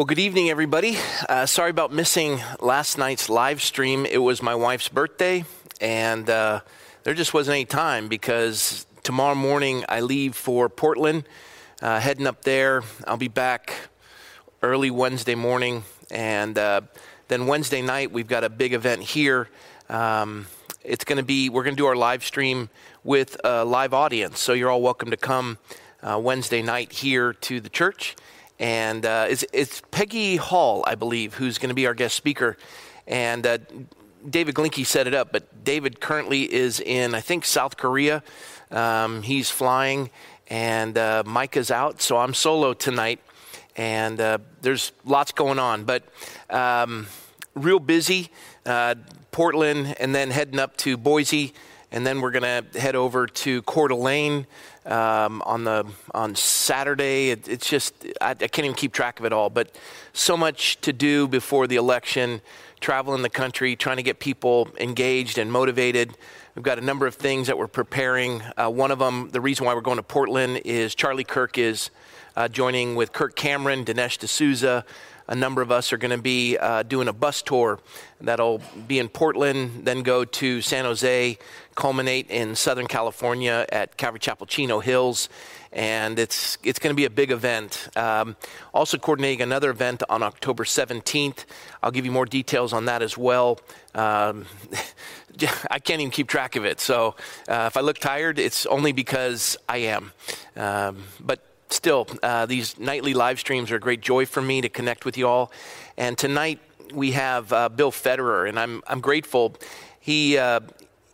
Well, good evening, everybody. Uh, sorry about missing last night's live stream. It was my wife's birthday, and uh, there just wasn't any time because tomorrow morning I leave for Portland, uh, heading up there. I'll be back early Wednesday morning, and uh, then Wednesday night we've got a big event here. Um, it's going to be we're going to do our live stream with a live audience, so you're all welcome to come uh, Wednesday night here to the church and uh, it's, it's, Peggy Hall, I believe, who's going to be our guest speaker. And uh, David Glinky set it up, but David currently is in, I think, South Korea. Um, he's flying, and uh, Micah's out, so I'm solo tonight. And uh, there's lots going on, but um, real busy. Uh, Portland, and then heading up to Boise, and then we're going to head over to Coeur d'Alene um, on the on Saturday. It, it's just I, I, can't even keep track of it all. But so much to do before the election. Traveling the country, trying to get people engaged and motivated. We've got a number of things that we're preparing. Uh, one of them, the reason why we're going to Portland, is Charlie Kirk is uh, joining with Kirk Cameron, Dinesh D'Souza, a number of us are going to be uh, doing a bus tour that'll be in Portland, then go to San Jose, culminate in Southern California at Calvary Chapel Chino Hills. And it's, it's going to be a big event. Um, also, coordinating another event on October 17th. I'll give you more details on that as well. Um, I can't even keep track of it. So uh, if I look tired, it's only because I am. Um, but still, uh, these nightly live streams are a great joy for me to connect with you all. And tonight we have uh, Bill Federer, and I'm, I'm grateful. He, uh,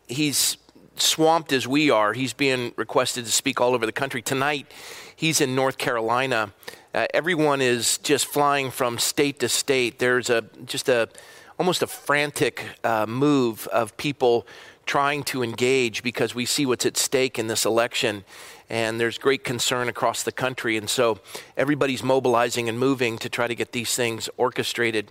he's swamped as we are. He's being requested to speak all over the country. Tonight, he's in North Carolina. Uh, everyone is just flying from state to state. There's a just a almost a frantic uh, move of people trying to engage because we see what's at stake in this election and there's great concern across the country. And so everybody's mobilizing and moving to try to get these things orchestrated.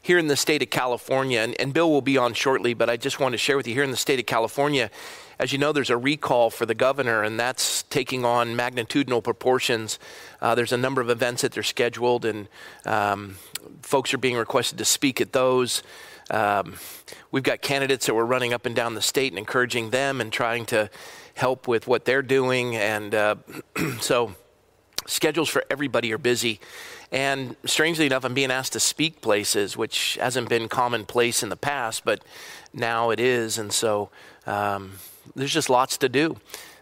Here in the state of California, and, and Bill will be on shortly, but I just want to share with you here in the state of California, as you know, there's a recall for the governor, and that's taking on magnitudinal proportions. Uh, there's a number of events that they're scheduled, and um, folks are being requested to speak at those. Um, we've got candidates that we're running up and down the state and encouraging them and trying to help with what they're doing. And uh, so schedules for everybody are busy. And strangely enough, I'm being asked to speak places, which hasn't been commonplace in the past, but now it is. And so um, there's just lots to do.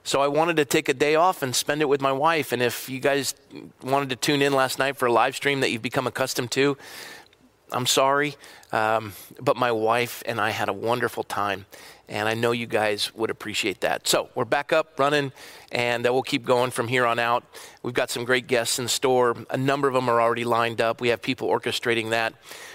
So I wanted to take a day off and spend it with my wife. And if you guys wanted to tune in last night for a live stream that you've become accustomed to, I'm sorry. Um, but my wife and I had a wonderful time and I know you guys would appreciate that. So we're back up running, and uh, we'll keep going from here on out. We've got some great guests in store. A number of them are already lined up. We have people orchestrating that.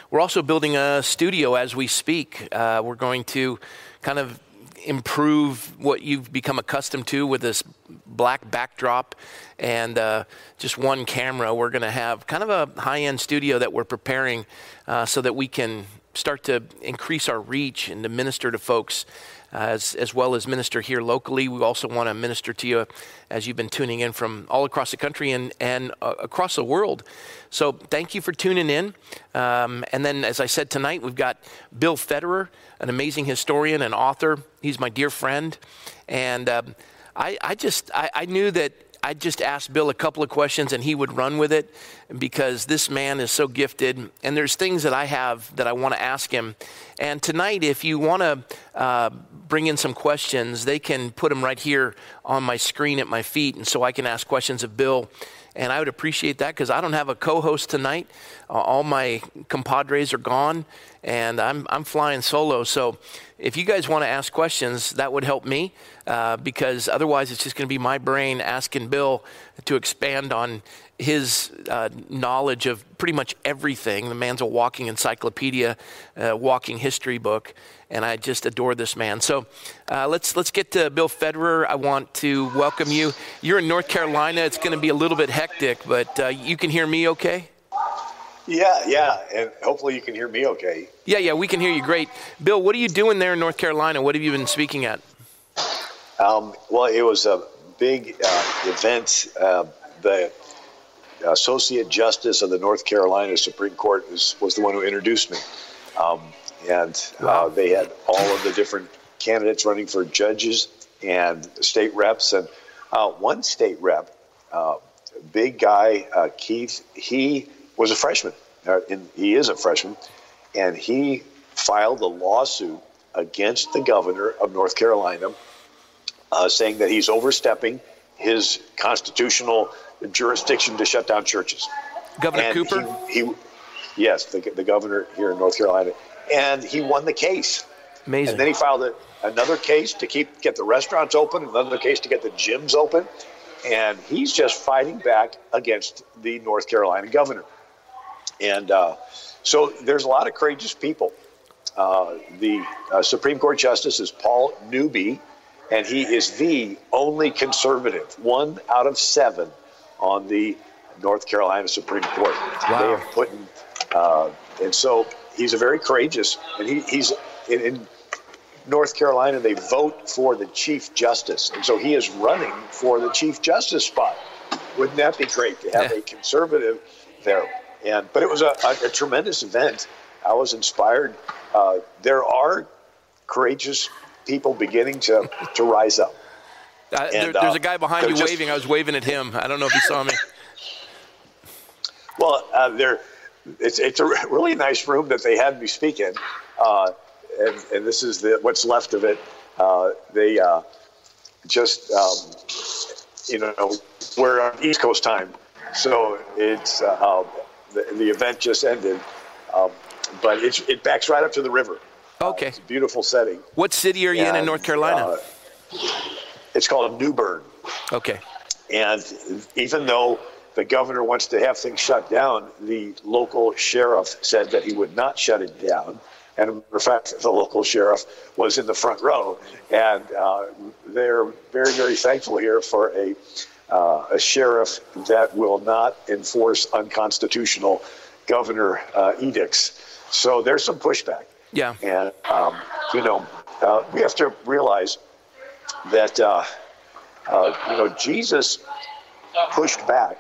We're also building a studio as we speak. Uh, we're going to kind of improve what you've become accustomed to with this black backdrop and uh, just one camera. We're going to have kind of a high end studio that we're preparing uh, so that we can start to increase our reach and to minister to folks uh, as, as well as minister here locally. We also want to minister to you as you've been tuning in from all across the country and, and uh, across the world. So thank you for tuning in. Um, and then, as I said tonight, we've got Bill Federer, an amazing historian and author. He's my dear friend. And um, I, I just, I, I knew that I just asked Bill a couple of questions and he would run with it because this man is so gifted. And there's things that I have that I want to ask him. And tonight, if you want to uh, bring in some questions, they can put them right here on my screen at my feet. And so I can ask questions of Bill. And I would appreciate that because I don't have a co host tonight. All my compadres are gone and I'm, I'm flying solo. So if you guys want to ask questions, that would help me uh, because otherwise it's just going to be my brain asking Bill to expand on his uh, knowledge of pretty much everything. The man's a walking encyclopedia, uh, walking history book, and I just adore this man. So uh, let's let's get to Bill Federer. I want to welcome you. You're in North Carolina. It's going to be a little bit hectic, but uh, you can hear me okay? Yeah, yeah, and hopefully you can hear me okay. Yeah, yeah, we can hear you great. Bill, what are you doing there in North Carolina? What have you been speaking at? Um, well, it was a big uh, event. Uh, the associate justice of the North Carolina Supreme Court was, was the one who introduced me. Um, and uh, they had all of the different candidates running for judges and state reps. And uh, one state rep, uh, big guy, uh, Keith, he was a freshman. Uh, in, he is a freshman. And he filed a lawsuit against the governor of North Carolina uh, saying that he's overstepping his constitutional jurisdiction to shut down churches. Governor and Cooper? He, he yes, the, the governor here in North Carolina. And he won the case. Amazing. And then he filed a, another case to keep get the restaurants open, another case to get the gyms open. And he's just fighting back against the North Carolina governor. And uh, so there's a lot of courageous people. Uh, the uh, Supreme Court Justice is Paul Newby, and he is the only conservative, one out of seven on the North Carolina Supreme Court. Wow. They have put in, uh, and so he's a very courageous, and he, he's in, in, North Carolina. They vote for the Chief Justice, and so he is running for the Chief Justice spot. Wouldn't that be great to have yeah. a conservative there? And but it was a, a, a tremendous event. I was inspired. Uh, there are courageous people beginning to to rise up. Uh, and, there, there's a uh, guy behind you just, waving. I was waving at him. I don't know if he saw me. Well, uh, there, it's it's a really nice room that they had me speak in, uh, and and this is the what's left of it. Uh, they uh, just um, you know we're on East Coast time, so it's uh, the, the event just ended, um, but it's it backs right up to the river. Okay, it's a beautiful setting. What city are you and, in in North Carolina? It's called a New Bern. Okay. And even though the governor wants to have things shut down, the local sheriff said that he would not shut it down. And in fact, the local sheriff was in the front row. And uh, they're very, very thankful here for a, uh, a sheriff that will not enforce unconstitutional governor uh, edicts. So there's some pushback. Yeah. And, um, you know, uh, we have to realize that, uh, uh, you know, Jesus pushed back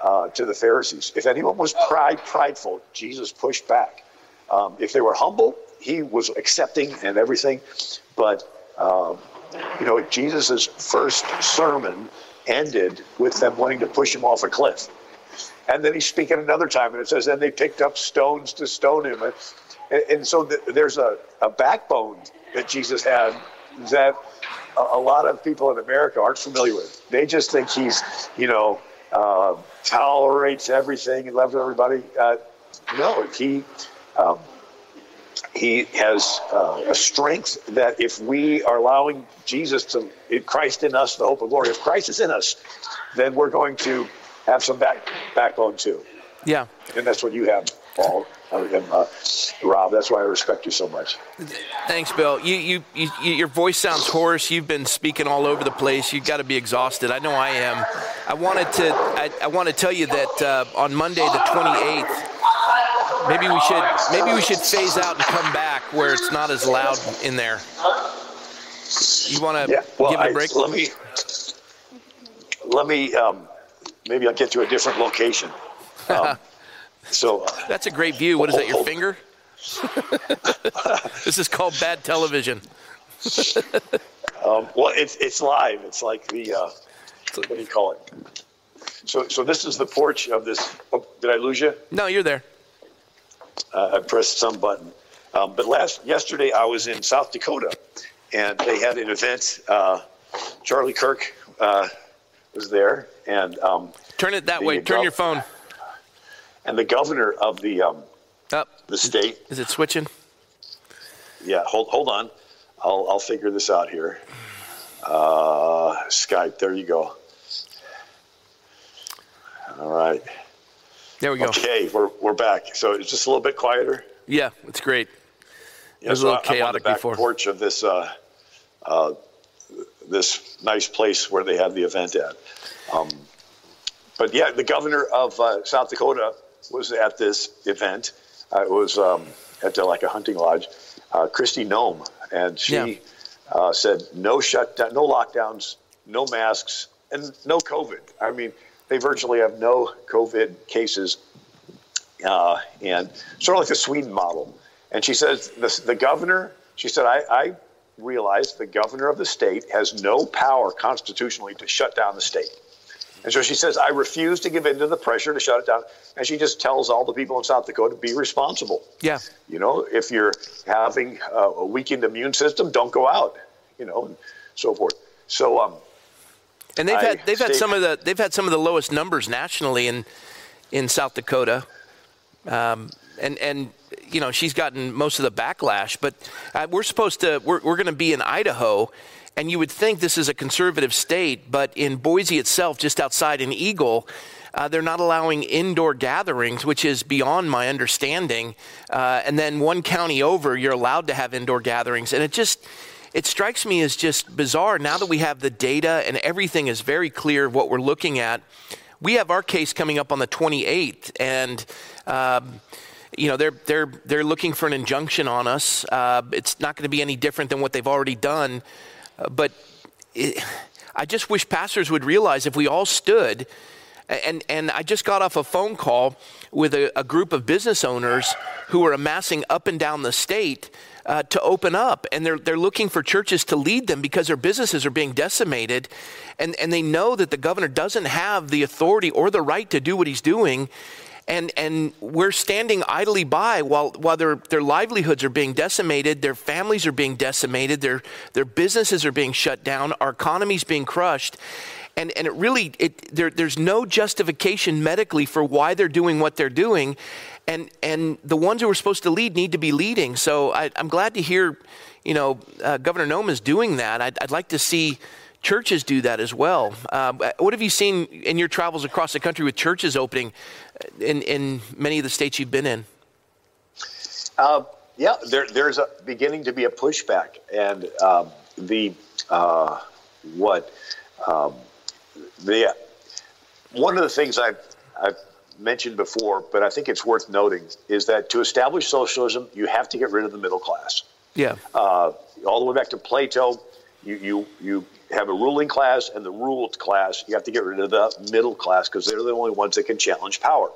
uh, to the Pharisees. If anyone was pride, prideful, Jesus pushed back. Um, if they were humble, he was accepting and everything. But, um, you know, Jesus' first sermon ended with them wanting to push him off a cliff. And then he's speaking another time, and it says, then they picked up stones to stone him. And, and so th- there's a, a backbone that Jesus had that a, a lot of people in America aren't familiar with. They just think he's, you know, uh, tolerates everything and loves everybody. Uh, no, he um, he has uh, a strength that if we are allowing Jesus to Christ in us, the hope of glory. If Christ is in us, then we're going to have some back, backbone too. Yeah, and that's what you have, Paul. And, uh, Rob, that's why I respect you so much. Thanks, Bill. You, you, you, your voice sounds hoarse. You've been speaking all over the place. You've got to be exhausted. I know I am. I wanted to, I, I want to tell you that uh, on Monday the 28th, maybe we should, maybe we should phase out and come back where it's not as loud in there. You want to yeah, well, give it a break? I, let me, let me, um, maybe I'll get to a different location. Um, so uh, that's a great view. What is that? Your oh. finger? this is called bad television. um, well, it's it's live. It's like the uh, what do you call it? So so this is the porch of this. Oh, did I lose you? No, you're there. Uh, I pressed some button. Um, but last yesterday I was in South Dakota, and they had an event. Uh, Charlie Kirk uh, was there, and um, turn it that way. Turn your phone and the governor of the um, oh, the state. Is it switching? Yeah, hold hold on. I'll I'll figure this out here. Uh, Skype. There you go. All right. There we go. Okay, we're we're back. So it's just a little bit quieter. Yeah, it's great. Yeah, it was so a little chaotic I'm on the back before. porch of this uh, uh, this nice place where they had the event at. Um, but yeah, the governor of uh, South Dakota was at this event. Uh, it was um, at uh, like a hunting lodge. Uh, Kristi Noem, and she yeah. Uh, said no shutdown, no lockdowns, no masks, and no COVID. I mean, they virtually have no COVID cases, uh, and sort of like the Sweden model. And she says the, the governor. She said, I, I realize the governor of the state has no power constitutionally to shut down the state. And so she says, I refuse to give in to the pressure to shut it down. And she just tells all the people in South Dakota be responsible. Yeah. You know, if you're having a weakened immune system, don't go out, you know, and so forth. So, um, and they've I had they've had some of the they've had some of the lowest numbers nationally in in South Dakota, um, and and you know she's gotten most of the backlash. But uh, we're supposed to we're we're going to be in Idaho, and you would think this is a conservative state, but in Boise itself, just outside in Eagle, uh, they're not allowing indoor gatherings, which is beyond my understanding. Uh, and then one county over, you're allowed to have indoor gatherings. And it just, it strikes me as just bizarre now that we have the data and everything is very clear of what we're looking at. We have our case coming up on the 28th, and um, you know they're they're they're looking for an injunction on us. Uh, it's not going to be any different than what they've already done. But it, I just wish pastors would realize if we all stood, and, and I just got off a phone call with a, a group of business owners who are amassing up and down the state uh, to open up. And they're, they're looking for churches to lead them because their businesses are being decimated. And, and they know that the governor doesn't have the authority or the right to do what he's doing and and we're standing idly by while while their their livelihoods are being decimated, their families are being decimated, their their businesses are being shut down, our economy's being crushed. And, and it really, it, there, there's no justification medically for why they're doing what they're doing. And, and the ones who are supposed to lead need to be leading. So I, am glad to hear, you know, uh, Governor Noem is doing that. I'd, I'd like to see churches do that as well. Uh, what have you seen in your travels across the country with churches opening in, in many of the states you've been in? Uh, yeah, there, there's a, beginning to be a pushback, and um, the uh, what um, the one of the things I've, I've mentioned before, but I think it's worth noting, is that to establish socialism, you have to get rid of the middle class. Yeah. Uh, all the way back to Plato, you you you have a ruling class and the ruled class. You have to get rid of the middle class because they're the only ones that can challenge power.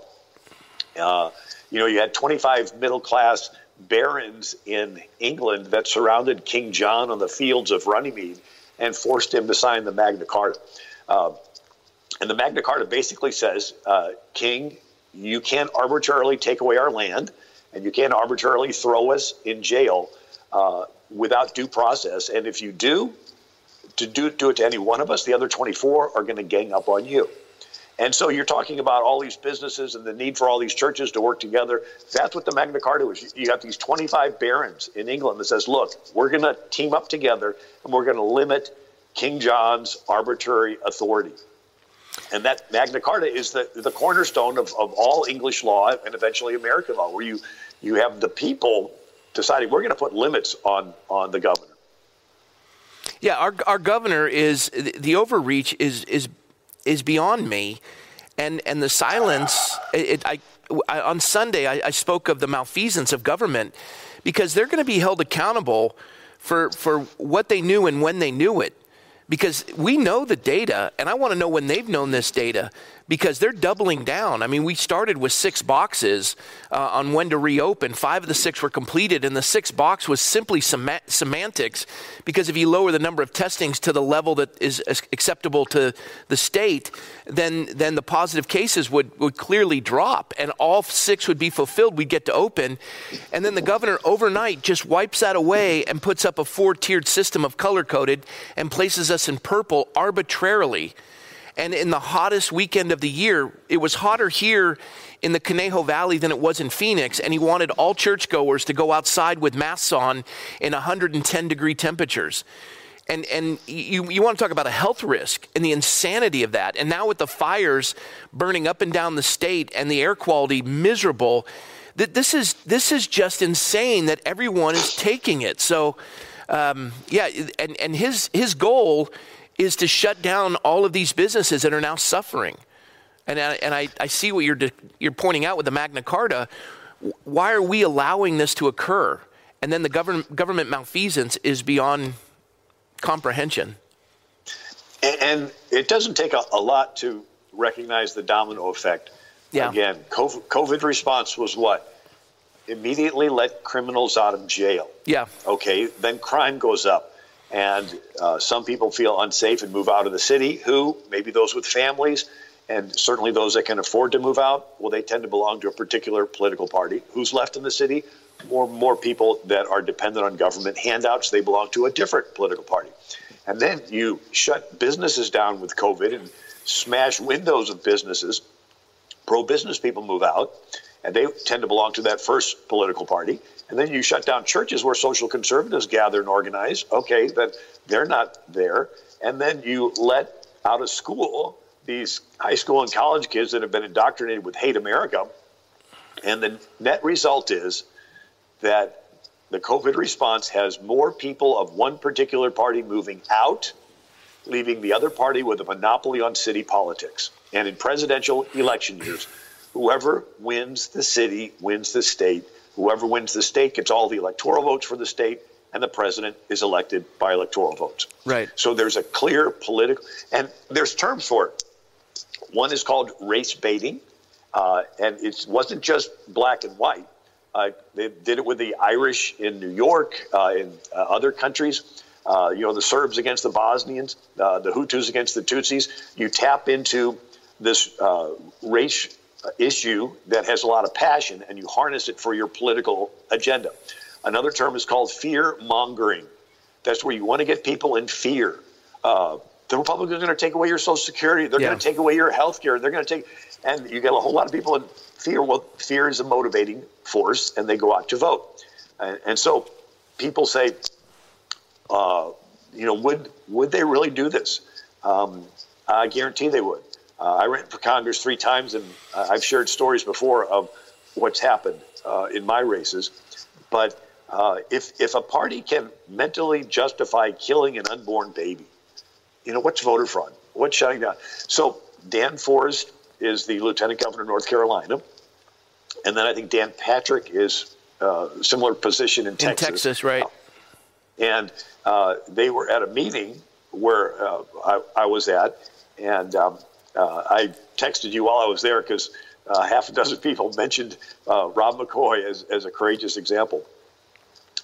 Uh, you know, you had 25 middle class barons in England that surrounded King John on the fields of Runnymede and forced him to sign the Magna Carta. Uh, and the Magna Carta basically says, uh, King, you can't arbitrarily take away our land, and you can't arbitrarily throw us in jail uh, without due process. And if you do, to do, do it to any one of us, the other 24 are going to gang up on you. And so you're talking about all these businesses and the need for all these churches to work together. That's what the Magna Carta is. You have these 25 barons in England that says, look, we're going to team up together and we're going to limit King John's arbitrary authority. And that Magna Carta is the, the cornerstone of, of all English law and eventually American law, where you, you have the people deciding we're going to put limits on, on the governor. Yeah, our, our governor is the overreach is is is beyond me, and and the silence. It, I, I, on Sunday I, I spoke of the malfeasance of government because they're going to be held accountable for for what they knew and when they knew it because we know the data, and I want to know when they've known this data because they're doubling down. I mean, we started with six boxes uh, on when to reopen. Five of the six were completed, and the sixth box was simply sem- semantics because if you lower the number of testings to the level that is acceptable to the state, then, then the positive cases would, would clearly drop, and all six would be fulfilled. We'd get to open. And then the governor overnight just wipes that away and puts up a four tiered system of color coded and places us in purple arbitrarily and in the hottest weekend of the year, it was hotter here in the Conejo Valley than it was in Phoenix, and he wanted all churchgoers to go outside with masks on in 110 degree temperatures. And, and you, you want to talk about a health risk and the insanity of that. And now with the fires burning up and down the state and the air quality miserable, that this is, this is just insane that everyone is taking it. So, um, yeah, and, and his, his goal is to shut down all of these businesses that are now suffering. And I, and I, I see what you're, you're pointing out with the Magna Carta. Why are we allowing this to occur? And then the government, government malfeasance is beyond comprehension. And, and it doesn't take a, a, lot to recognize the domino effect. Yeah. Again, COVID, COVID response was what? Immediately let criminals out of jail. Yeah. Okay, then crime goes up. And uh, some people feel unsafe and move out of the city. Who? Maybe those with families, and certainly those that can afford to move out. Well, they tend to belong to a particular political party. Who's left in the city? More more people that are dependent on government handouts. They belong to a different political party. And then you shut businesses down with COVID and smash windows of businesses. Pro business people move out, and they tend to belong to that first political party. And then you shut down churches where social conservatives gather and organize. Okay, then they're not there. And then you let out of school these high school and college kids that have been indoctrinated with hate America. And the net result is that the COVID response has more people of one particular party moving out, leaving the other party with a monopoly on city politics. And in presidential election years, whoever wins the city wins the state. Whoever wins the state gets all the electoral votes for the state, and the president is elected by electoral votes. Right. So there's a clear political, and there's terms for it. One is called race baiting, uh, and it wasn't just black and white. Uh, they did it with the Irish in New York, uh, in uh, other countries. Uh, you know, the Serbs against the Bosnians, uh, the Hutus against the Tutsis. You tap into this race issue that has a lot of passion, and you harness it for your political agenda. Another term is called fear mongering. That's where you want to get people in fear. Uh, the Republicans are going to take away your Social Security. They're yeah. going to take away your health care. They're going to take, and you get a whole lot of people in fear. Well, fear is a motivating force, and they go out to vote. And, and so people say, uh, you know, would would they really do this? Um, I guarantee they would. Uh, I ran for Congress three times, and I've shared stories before of what's happened uh, in my races. But uh, if if a party can mentally justify killing an unborn baby, you know what's voter fraud? What's shutting down? So Dan Forest is the lieutenant governor of North Carolina, and then I think Dan Patrick is uh, similar position in Texas. In Texas, right? and uh, they were at a meeting where uh, I, I, was at, and um, uh, I texted you while I was there because uh, half a dozen people mentioned uh, Rob McCoy as, as a courageous example.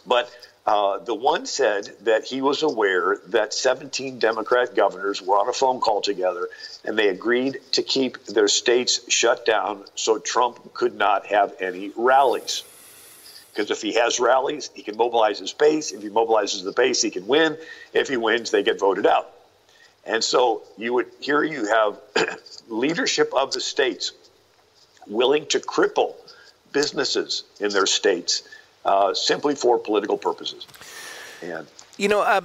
But uh, the one said that he was aware that 17 Democrat governors were on a phone call together and they agreed to keep their states shut down so Trump could not have any rallies. Because if he has rallies, he can mobilize his base. If he mobilizes the base, he can win. If he wins, they get voted out. And so you would here you have leadership of the states willing to cripple businesses in their states uh, simply for political purposes. And you know, uh,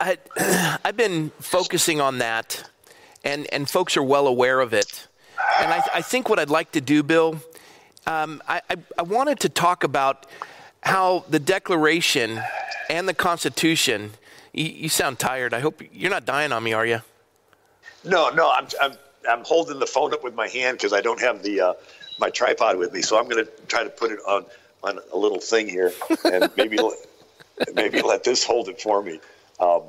I I've been focusing on that, and and folks are well aware of it. And I, I think what I'd like to do, Bill, um, I, I, I wanted to talk about how the Declaration and the Constitution you, you, sound tired. I hope you're not dying on me, are you? No, no. I'm I'm I'm holding the phone up with my hand because I don't have the uh, my tripod with me. So I'm going to try to put it on on a little thing here, and maybe maybe let this hold it for me. Um,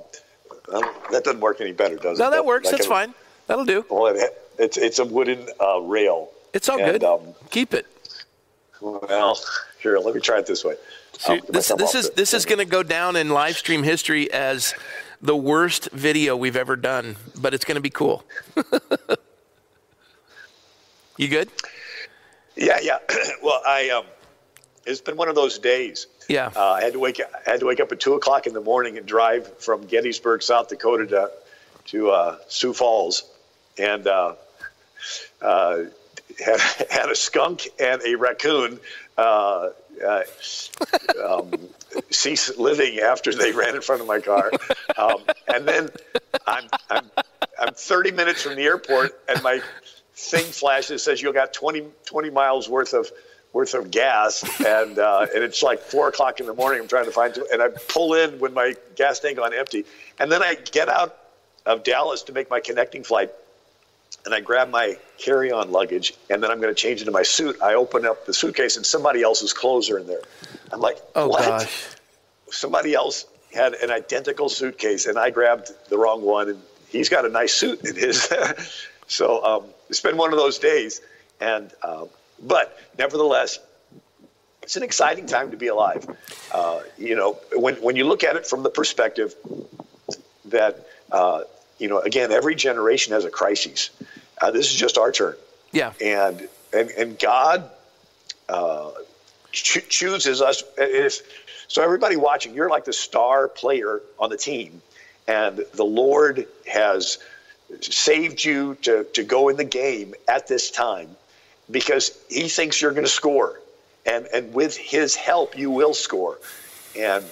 that doesn't work any better, does no, it? No, that works. That's fine. That'll do. Well, it, it's it's a wooden uh, rail. It's all and, good. Um, Keep it. Well, here. Let me try it this way. So this this is this is going to go down in live stream history as the worst video we've ever done, but it's going to be cool. you good? Yeah, yeah. well, I um, it's been one of those days. Yeah. Uh, I had to wake I had to wake up at two o'clock in the morning and drive from Gettysburg, South Dakota to to uh, Sioux Falls, and uh, uh had, had a skunk and a raccoon uh, uh, um, cease living after they ran in front of my car. Um, and then I'm, I'm, I'm 30 minutes from the airport, and my thing flashes says you got 20, 20 miles worth of worth of gas, and uh, and it's like four o'clock in the morning. I'm trying to find, and I pull in when my gas tank on empty, and then I get out of Dallas to make my connecting flight and I grab my carry on luggage and then I'm going to change into my suit. I open up the suitcase and somebody else's clothes are in there. I'm like, oh, what? Gosh. Somebody else had an identical suitcase and I grabbed the wrong one and he's got a nice suit in his. so um, it's been one of those days. And, uh, but nevertheless, it's an exciting time to be alive. Uh, you know, when, when you look at it from the perspective that, uh, you know, again, every generation has a crisis. Uh, this is just our turn. Yeah. And, and, and God uh, cho- chooses us. If, so everybody watching, you're like the star player on the team, and the Lord has saved you to, to go in the game at this time because he thinks you're going to score. And, and with his help, you will score. And,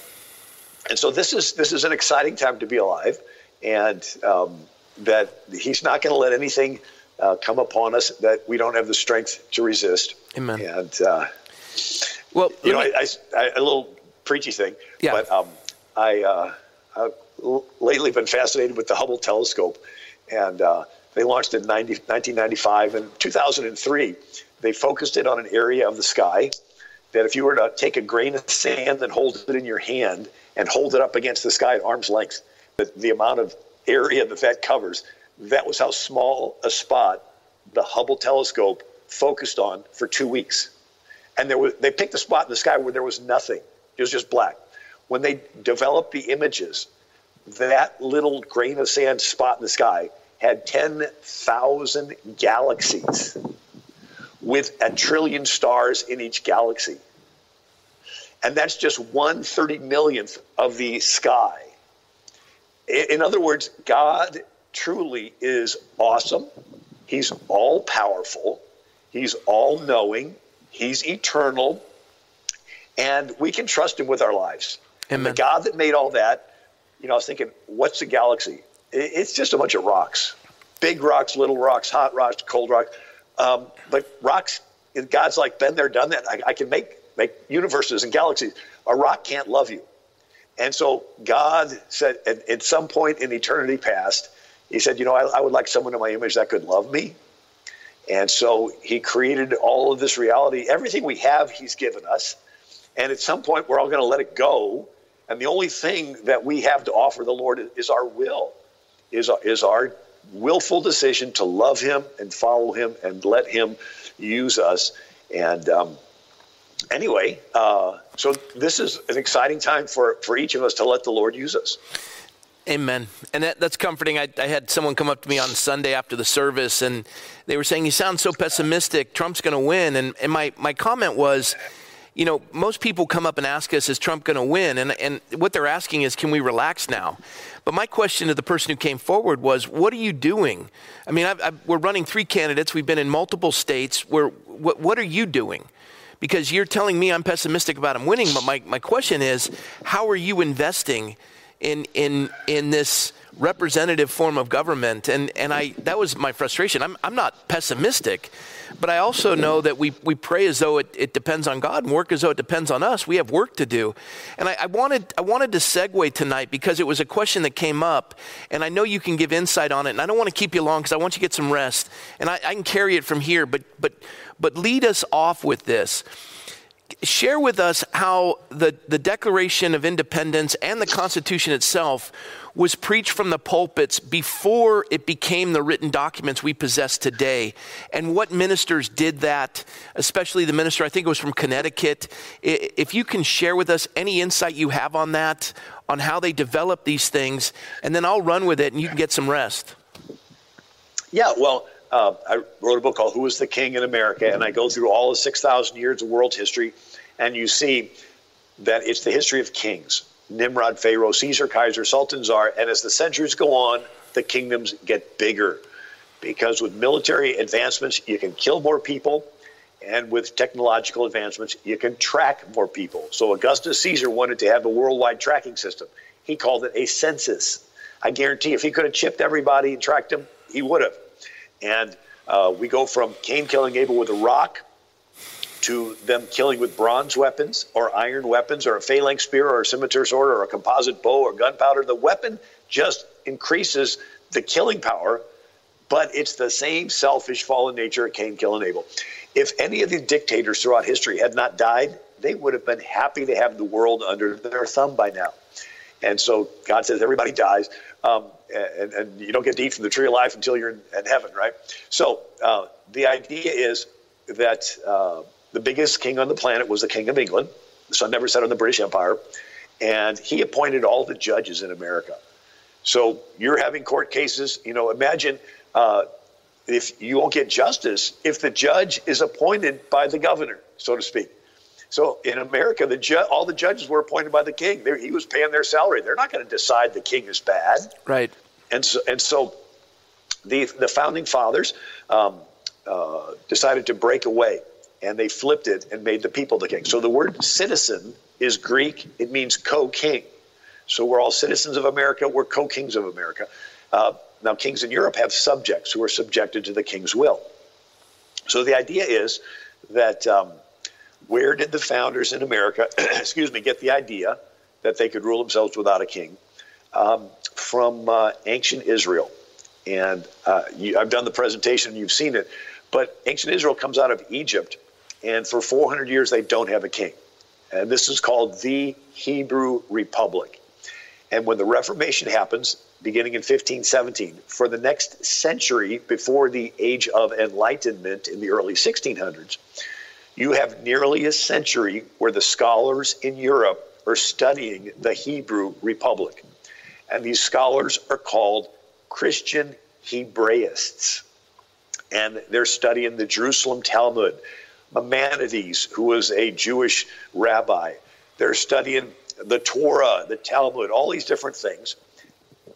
and so this is, this is an exciting time to be alive. And um, that he's not going to let anything uh, come upon us that we don't have the strength to resist. Amen. And, uh, well, you know, me, I, I, I, a little preachy thing, yeah. but um, I, uh, I've lately been fascinated with the Hubble telescope. And uh, they launched in 90, 1995. and 2003, they focused it on an area of the sky that if you were to take a grain of sand and hold it in your hand and hold it up against the sky at arm's length, the, the amount of area that that covers, that was how small a spot the Hubble telescope focused on for two weeks. And there was, they picked a spot in the sky where there was nothing. It was just black. When they developed the images, that little grain of sand spot in the sky had 10,000 galaxies with a trillion stars in each galaxy. And that's just one thirty millionth of the sky. In other words, God truly is awesome. He's all powerful. He's all knowing. He's eternal. And we can trust him with our lives. Amen. And the God that made all that, you know, I was thinking, what's the galaxy? It's just a bunch of rocks big rocks, little rocks, hot rocks, cold rocks. Um, but rocks, God's like, been there, done that. I, I can make, make universes and galaxies. A rock can't love you. And so God said, at, at some point in eternity past, He said, You know, I, I would like someone in my image that could love me. And so He created all of this reality. Everything we have, He's given us. And at some point, we're all going to let it go. And the only thing that we have to offer the Lord is our will, is, is our willful decision to love Him and follow Him and let Him use us. And um, anyway, uh, so this is an exciting time for, for each of us to let the Lord use us. Amen. And that, that's comforting. I, I, had someone come up to me on Sunday after the service, and they were saying, You sound so pessimistic. Trump's going to win. And, and my, my comment was, you know, most people come up and ask us, is Trump going to win? And, and what they're asking is, can we relax now? But my question to the person who came forward was, what are you doing? I mean, I've, I've, we're running three candidates. We've been in multiple states. Where, what, what are you doing? Because you're telling me I'm pessimistic about him winning, but my, my question is, how are you investing in, in, in this representative form of government? And, and I, that was my frustration. I'm, I'm not pessimistic. But I also know that we, we pray as though it, it depends on God and work as though it depends on us. We have work to do. And I, I, wanted, I wanted to segue tonight because it was a question that came up, and I know you can give insight on it. And I don't want to keep you long because I want you to get some rest. And I, I can carry it from here, but, but, but lead us off with this share with us how the, the Declaration of Independence and the Constitution itself was preached from the pulpits before it became the written documents we possess today, and what ministers did that, especially the minister, I think it was from Connecticut. If you can share with us any insight you have on that, on how they developed these things, and then I'll run with it and you can get some rest. Yeah, well, uh, I wrote a book called Who is the King in America, and I go through all the 6,000 years of world history, and you see that it's the history of kings. Nimrod, Pharaoh, Caesar, Kaiser, Sultan, Tsar. And as the centuries go on, the kingdoms get bigger. Because with military advancements, you can kill more people. And with technological advancements, you can track more people. So Augustus Caesar wanted to have a worldwide tracking system. He called it a census. I guarantee if he could have chipped everybody and tracked them, he would have. And uh, we go from Cain killing Abel with a rock to them killing with bronze weapons or iron weapons or a phalanx spear or a scimitar sword or a composite bow or gunpowder. The weapon just increases the killing power, but it's the same selfish fallen nature of Cain, killing Abel. If any of the dictators throughout history had not died, they would have been happy to have the world under their thumb by now. And so God says everybody dies. Um, and, and, you don't get to eat from the tree of life until you're in, in heaven, right? So uh, the idea is that uh, the biggest king on the planet was the King of England. The sun never set on the British Empire. And he appointed all the judges in America. So you're having court cases. You know, imagine uh, if you won't get justice if the judge is appointed by the governor, so to speak. So in America, the ju- all the judges were appointed by the king. They're, he was paying their salary. They're not going to decide the king is bad. Right. And so, and so the, the founding fathers um, uh, decided to break away and they flipped it and made the people the king. So the word citizen is Greek, it means co king. So we're all citizens of America, we're co kings of America. Uh, now, kings in Europe have subjects who are subjected to the king's will. So the idea is that um, where did the founders in America, excuse me, get the idea that they could rule themselves without a king? Um, from uh, ancient Israel. And uh, you, I've done the presentation, and you've seen it. But ancient Israel comes out of Egypt, and for 400 years they don't have a king. And this is called the Hebrew Republic. And when the Reformation happens, beginning in 1517, for the next century before the Age of Enlightenment in the early 1600s, you have nearly a century where the scholars in Europe are studying the Hebrew Republic. And these scholars are called Christian Hebraists. And they're studying the Jerusalem Talmud, Maimonides, who was a Jewish rabbi. They're studying the Torah, the Talmud, all these different things.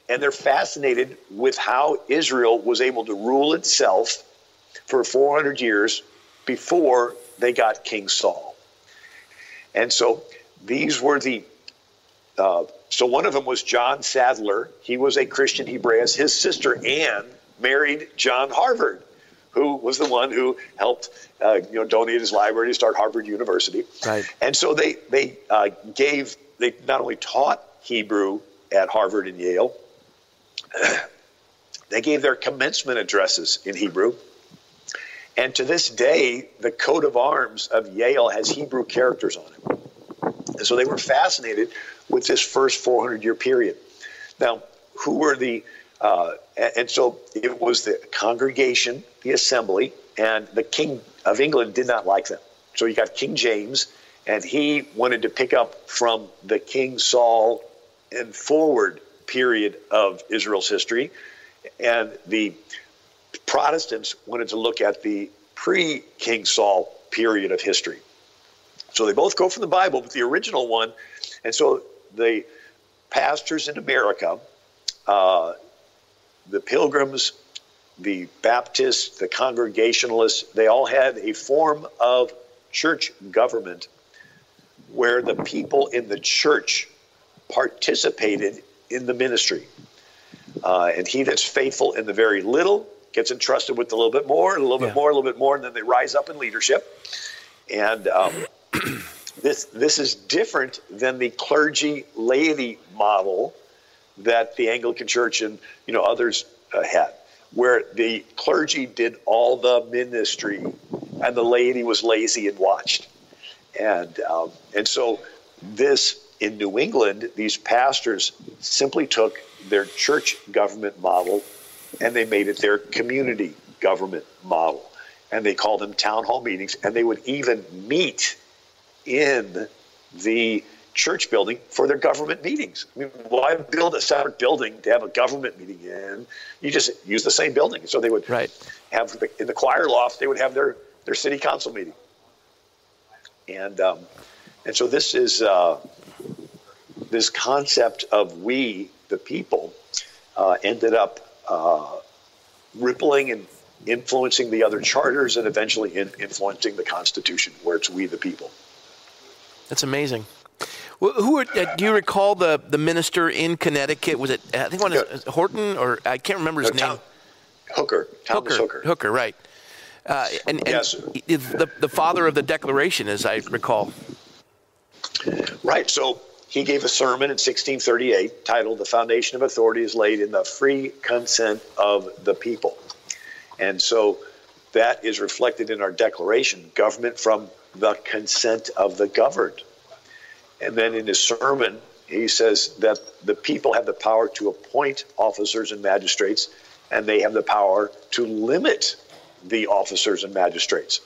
And they're fascinated with how Israel was able to rule itself for 400 years before they got King Saul. And so these were the, uh, so one of them was John Sadler. He was a Christian Hebraist. His sister Anne married John Harvard, who was the one who helped, uh, you know, donate his library to start Harvard University. Right. And so they they uh, gave they not only taught Hebrew at Harvard and Yale, they gave their commencement addresses in Hebrew. And to this day, the coat of arms of Yale has Hebrew characters on it. And so they were fascinated with this first 400 year period. Now, who were the, uh, and so it was the congregation, the assembly, and the King of England did not like them. So you got King James, and he wanted to pick up from the King Saul and forward period of Israel's history. And the Protestants wanted to look at the pre King Saul period of history. So they both go from the Bible, but the original one. And so the pastors in America, uh, the pilgrims, the Baptists, the Congregationalists, they all had a form of church government where the people in the church participated in the ministry. Uh, and he that's faithful in the very little gets entrusted with a little bit more, a little bit yeah. more, a little bit more, and then they rise up in leadership. And um, this this is different than the clergy laity model that the Anglican Church and you know others uh, had, where the clergy did all the ministry and the laity was lazy and watched. And um, and so this in New England, these pastors simply took their church government model and they made it their community government model. And they called them town hall meetings, and they would even meet in the church building for their government meetings. I mean, why build a separate building to have a government meeting in? You just use the same building. So they would right. have in the choir loft. They would have their their city council meeting, and um, and so this is uh, this concept of we the people uh, ended up uh, rippling and influencing the other charters and eventually in influencing the Constitution, where it's we the people. That's amazing. Well, who are, uh, do you recall the, the minister in Connecticut? Was it I think one is Horton or I can't remember his no, name. Hooker. Thomas Hooker. Hooker. Hooker, right. Uh, and, and yes. the, the father of the Declaration, as I recall. Right. So he gave a sermon in 1638 titled The Foundation of Authority is Laid in the Free Consent of the People. And so that is reflected in our declaration government from the consent of the governed. And then in his sermon, he says that the people have the power to appoint officers and magistrates, and they have the power to limit the officers and magistrates.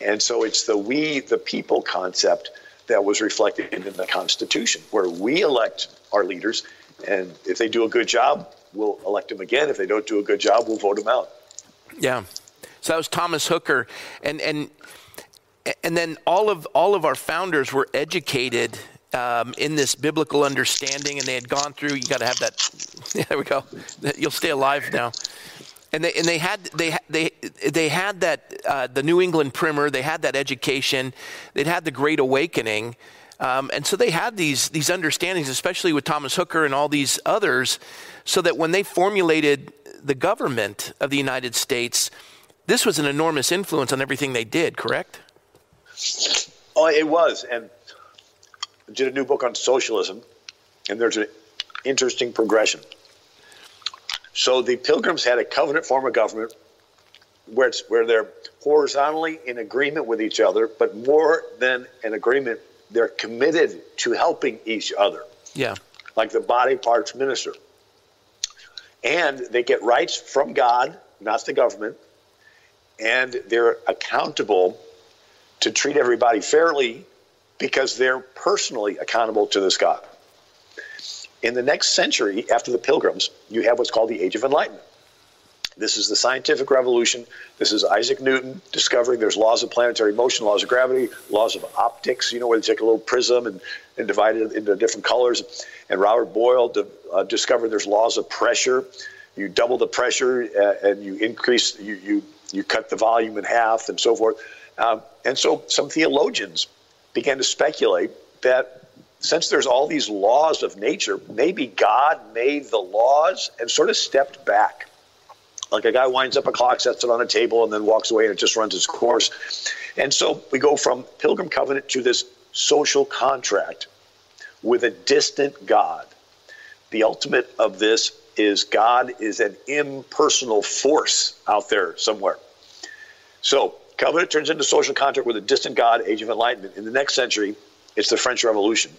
And so it's the we, the people concept that was reflected in the Constitution, where we elect our leaders, and if they do a good job, we'll elect them again. If they don't do a good job, we'll vote them out. Yeah. So that was Thomas Hooker, and and and then all of all of our founders were educated um, in this biblical understanding, and they had gone through. You got to have that. there we go. You'll stay alive now. And they and they had they they they had that uh, the New England Primer. They had that education. They'd had the Great Awakening. Um, and so they had these, these understandings, especially with Thomas Hooker and all these others, so that when they formulated the government of the United States, this was an enormous influence on everything they did, correct? Oh, it was. And I did a new book on socialism, and there's an interesting progression. So the pilgrims had a covenant form of government where, it's, where they're horizontally in agreement with each other, but more than an agreement, they're committed to helping each other. Yeah. Like the body parts minister. And they get rights from God, not the government, and they're accountable to treat everybody fairly because they're personally accountable to this God. In the next century, after the pilgrims, you have what's called the Age of Enlightenment. This is the scientific revolution. This is Isaac Newton discovering there's laws of planetary motion, laws of gravity, laws of optics, you know, where they take a little prism and, and divide it into different colors. And Robert Boyle uh, discovered there's laws of pressure. You double the pressure uh, and you increase, you, you, you cut the volume in half and so forth. Um, and so some theologians began to speculate that since there's all these laws of nature, maybe God made the laws and sort of stepped back. Like a guy winds up a clock, sets it on a table, and then walks away and it just runs its course. And so we go from Pilgrim Covenant to this social contract with a distant God. The ultimate of this is God is an impersonal force out there somewhere. So covenant turns into social contract with a distant God, age of enlightenment. In the next century, it's the French Revolution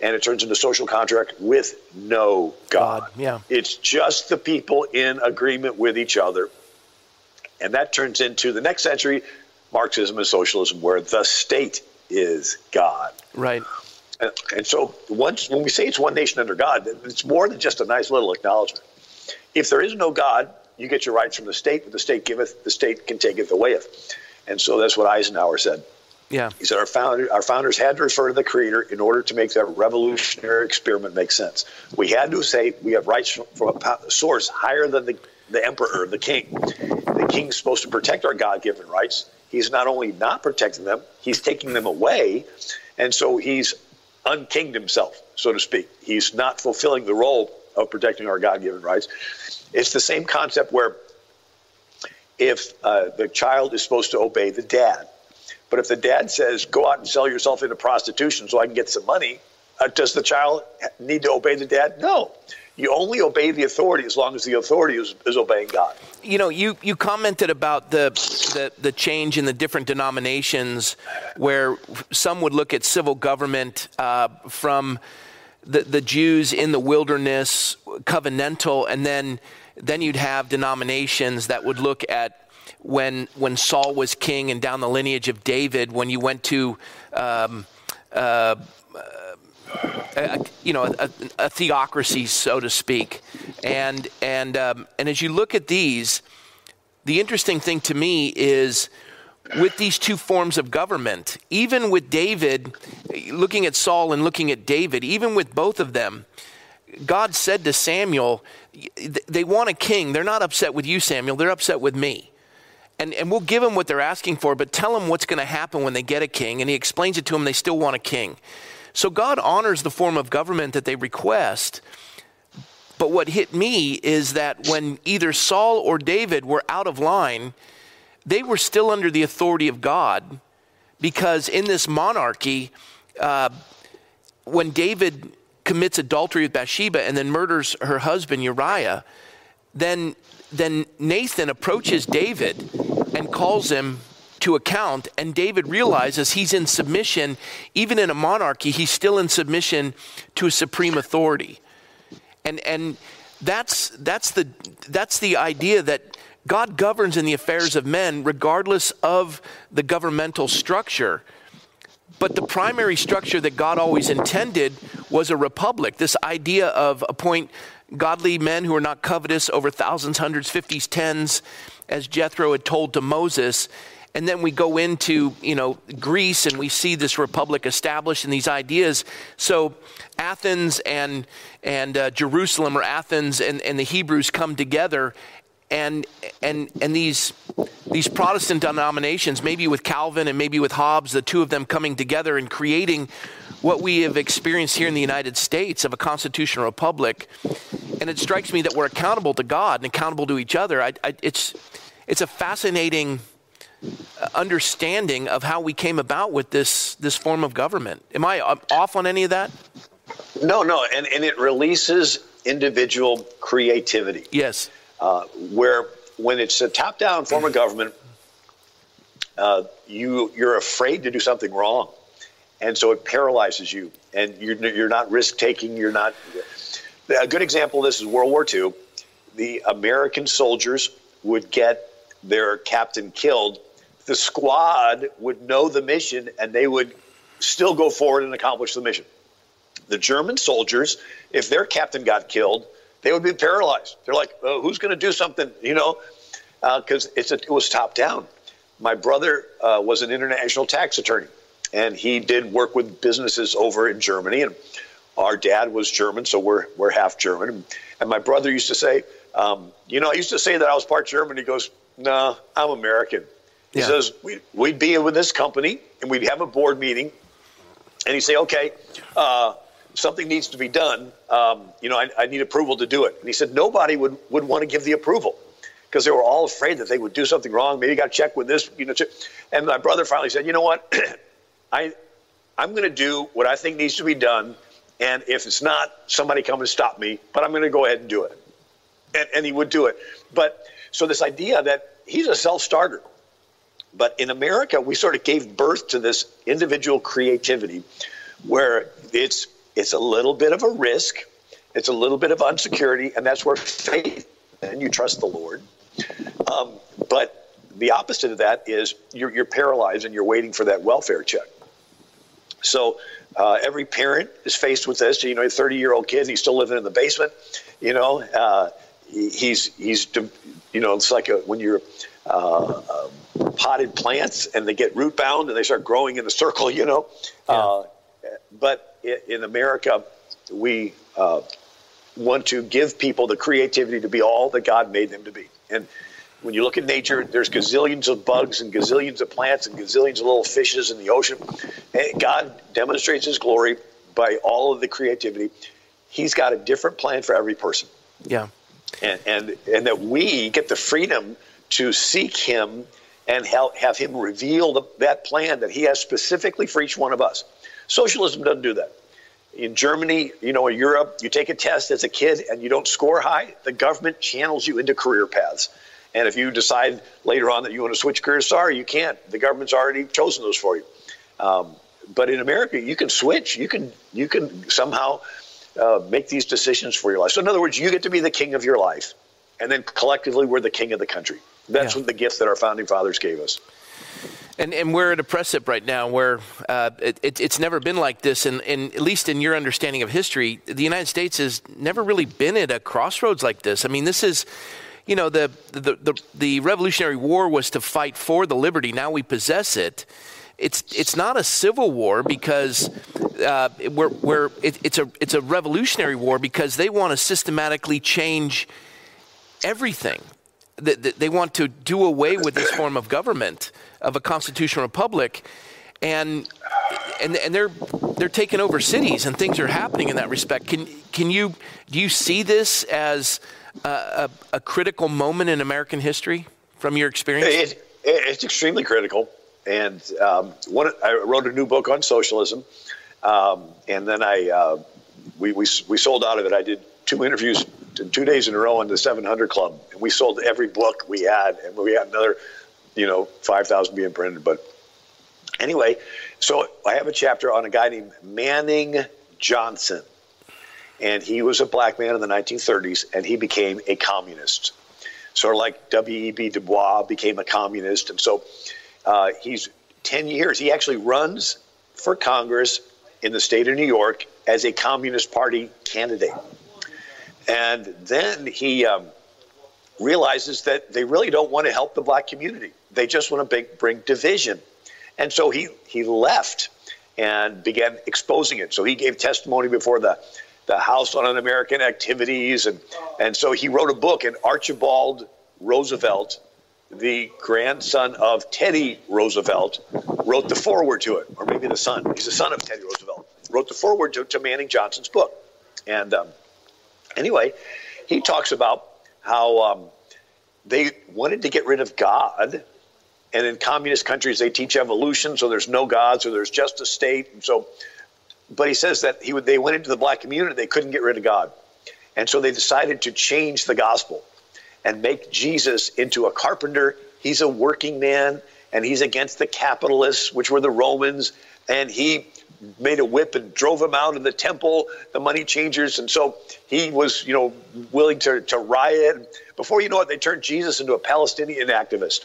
and it turns into social contract with no God. God. Yeah. It's just the people in agreement with each other. And that turns into the next century, Marxism and socialism, where the state is God. Right. And, and so once when we say it's one nation under God, it's more than just a nice little acknowledgement. If there is no God, you get your rights from the state, but the state giveth, the state can take taketh awayeth. And so that's what Eisenhower said. Yeah. He said our founder, our founders had to refer to the creator in order to make that revolutionary experiment make sense. We had to say we have rights from, a source higher than the, the emperor, the king. The king's supposed to protect our God-given rights. He's not only not protecting them, he's taking them away, and so he's unkinged himself, so to speak. He's not fulfilling the role of protecting our God-given rights. It's the same concept where if uh, the child is supposed to obey the dad, but if the dad says, go out and sell yourself into prostitution so I can get some money, uh, does the child need to obey the dad? No. You only obey the authority as long as the authority is, is obeying God. You know, you, you commented about the, the, the change in the different denominations where some would look at civil government uh, from the, the Jews in the wilderness, covenantal, and then, then you'd have denominations that would look at when when Saul was king and down the lineage of David, when you went to um, uh, a, you know a, a, theocracy, so to speak, and and um, and as you look at these, the interesting thing to me is with these two forms of government, even with David, looking at Saul and looking at David, even with both of them, God said to Samuel, they want a king. They're not upset with you, Samuel. They're upset with me and, and we'll give them what they're asking for, but tell them what's going to happen when they get a king. And he explains it to them, they still want a king. So God honors the form of government that they request. But what hit me is that when either Saul or David were out of line, they were still under the authority of God because in this monarchy, uh, when David commits adultery with Bathsheba and then murders her husband Uriah, then then Nathan approaches David and calls him to account. And David realizes he's in submission, even in a monarchy, he's still in submission to a supreme authority. And, and that's, that's, the, that's the idea that God governs in the affairs of men regardless of the governmental structure. But the primary structure that God always intended was a republic. This idea of appoint godly men who are not covetous over thousands, hundreds, fifties, tens, as Jethro had told to Moses. And then we go into, you know, Greece and we see this republic established and these ideas. So Athens and, and uh, Jerusalem or Athens and, and the Hebrews come together and and and these these Protestant denominations, maybe with Calvin and maybe with Hobbes, the two of them coming together and creating what we have experienced here in the United States of a constitutional republic. And it strikes me that we're accountable to God and accountable to each other. I, I, it's it's a fascinating understanding of how we came about with this this form of government. Am I off on any of that? No, no, and and it releases individual creativity. Yes uh, where when it's a top-down form of government, uh, you you're afraid to do something wrong, and so it paralyzes you, and you're you're not risk-taking. You're not. A good example of this is World War II. The American soldiers would get their captain killed. The squad would know the mission, and they would still go forward and accomplish the mission. The German soldiers, if their captain got killed, they would be paralyzed. They're like, oh, who's going to do something? You know, because uh, it was top down. My brother uh, was an international tax attorney, and he did work with businesses over in Germany. And our dad was German, so we're we're half German. And my brother used to say, um, you know, I used to say that I was part German. He goes, no, nah, I'm American. He yeah. says we, we'd be with this company and we'd have a board meeting, and he'd say, okay. Uh, something needs to be done. Um, you know, I, I, need approval to do it. And he said nobody would, would want to give the approval because they were all afraid that they would do something wrong. Maybe got checked with this, you know. And my brother finally said, you know what, I, I'm going to do what I think needs to be done. And if it's not, somebody come and stop me, but I'm going to go ahead and do it. And, and he would do it. But so this idea that he's a self-starter. But in America, we sort of gave birth to this individual creativity where it's it's a little bit of a risk. It's a little bit of insecurity, and that's where faith and you trust the Lord. Um, but the opposite of that is you're, you're, paralyzed and you're waiting for that welfare check. So uh, every parent is faced with this. You know, a 30 year old kid, he's still living in the basement. You know, uh, he's he's you know, it's like a, when you're uh, um, potted plants and they get root bound and they start growing in a circle. You know, yeah. Uh, but in America, we uh, want to give people the creativity to be all that God made them to be. And when you look at nature, there's gazillions of bugs and gazillions of plants and gazillions of little fishes in the ocean. And God demonstrates His glory by all of the creativity. He's got a different plan for every person. Yeah. And, and, and that we get the freedom to seek Him and have, have Him reveal the, that plan that He has specifically for each one of us. Socialism doesn't do that. In Germany, you know, in Europe, you take a test as a kid and you don't score high, the government channels you into career paths. And if you decide later on that you want to switch careers, sorry, you can't. The government's already chosen those for you. Um, but in America, you can switch. You can you can somehow uh, make these decisions for your life. So in other words, you get to be the king of your life, and then collectively, we're the king of the country. That's yeah. what the gift that our founding fathers gave us. And, and we're at a precedent right now where uh, it, it, it's never been like this. And, and at least in your understanding of history, the United States has never really been at a crossroads like this. I mean, this is, you know, the, the, the, the Revolutionary War was to fight for the liberty. Now we possess it it's it's not a civil war because uh, we're, we're it, it's a it's a revolutionary war because they want to systematically change everything. They, they want to do away with this form of government of a constitutional republic, and and and they're they're taking over cities and things are happening in that respect. Can can you do you see this as a, a, critical moment in American history from your experience? It, it's extremely critical. And um, one, I wrote a new book on socialism, um, and then I uh, we, we we sold out of it. I did two interviews two days in a row in the 700 Club, and we sold every book we had, and we had another you know, 5,000 being printed. But anyway, so I have a chapter on a guy named Manning Johnson. And he was a black man in the 1930s, and he became a communist. Sort of like W.E.B. Du Bois became a communist. And so uh, he's 10 years. He actually runs for Congress in the state of New York as a Communist Party candidate. And then he um, realizes that they really don't want to help the black community. They just want to bring, bring division. And so he, he left and began exposing it. So he gave testimony before the, the House on Un-American Activities. And, and so he wrote a book, and Archibald Roosevelt, the grandson of Teddy Roosevelt, wrote the foreword to it, or maybe the son. He's the son of Teddy Roosevelt. Wrote the foreword to, to Manning Johnson's book. And um, anyway, he talks about how um, they wanted to get rid of God. And in communist countries, they teach evolution, so there's no God, so there's just a state. And so, but he says that he would, they went into the black community, they couldn't get rid of God. And so they decided to change the gospel and make Jesus into a carpenter. He's a working man, and he's against the capitalists, which were the Romans. And he made a whip and drove him out of the temple, the money changers. And so he was, you know, willing to, to riot. Before you know it, they turned Jesus into a Palestinian activist.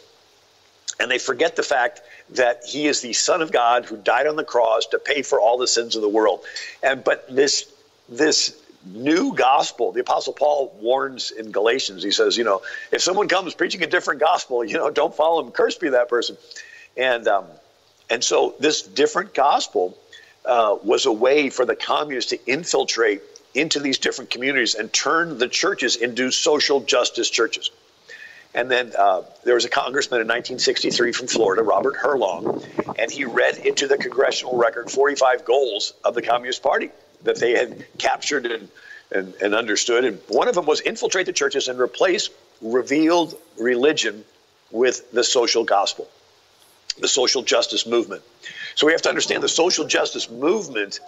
And they forget the fact that he is the Son of God who died on the cross to pay for all the sins of the world. And but this this new gospel, the Apostle Paul warns in Galatians. He says, you know, if someone comes preaching a different gospel, you know, don't follow him. Curse be that person. And um, and so this different gospel uh, was a way for the communists to infiltrate into these different communities and turn the churches into social justice churches. And then uh, there was a congressman in 1963 from Florida, Robert Herlong, and he read into the congressional record 45 goals of the Communist Party that they had captured and, and, and understood. And one of them was infiltrate the churches and replace revealed religion with the social gospel, the social justice movement. So we have to understand the social justice movement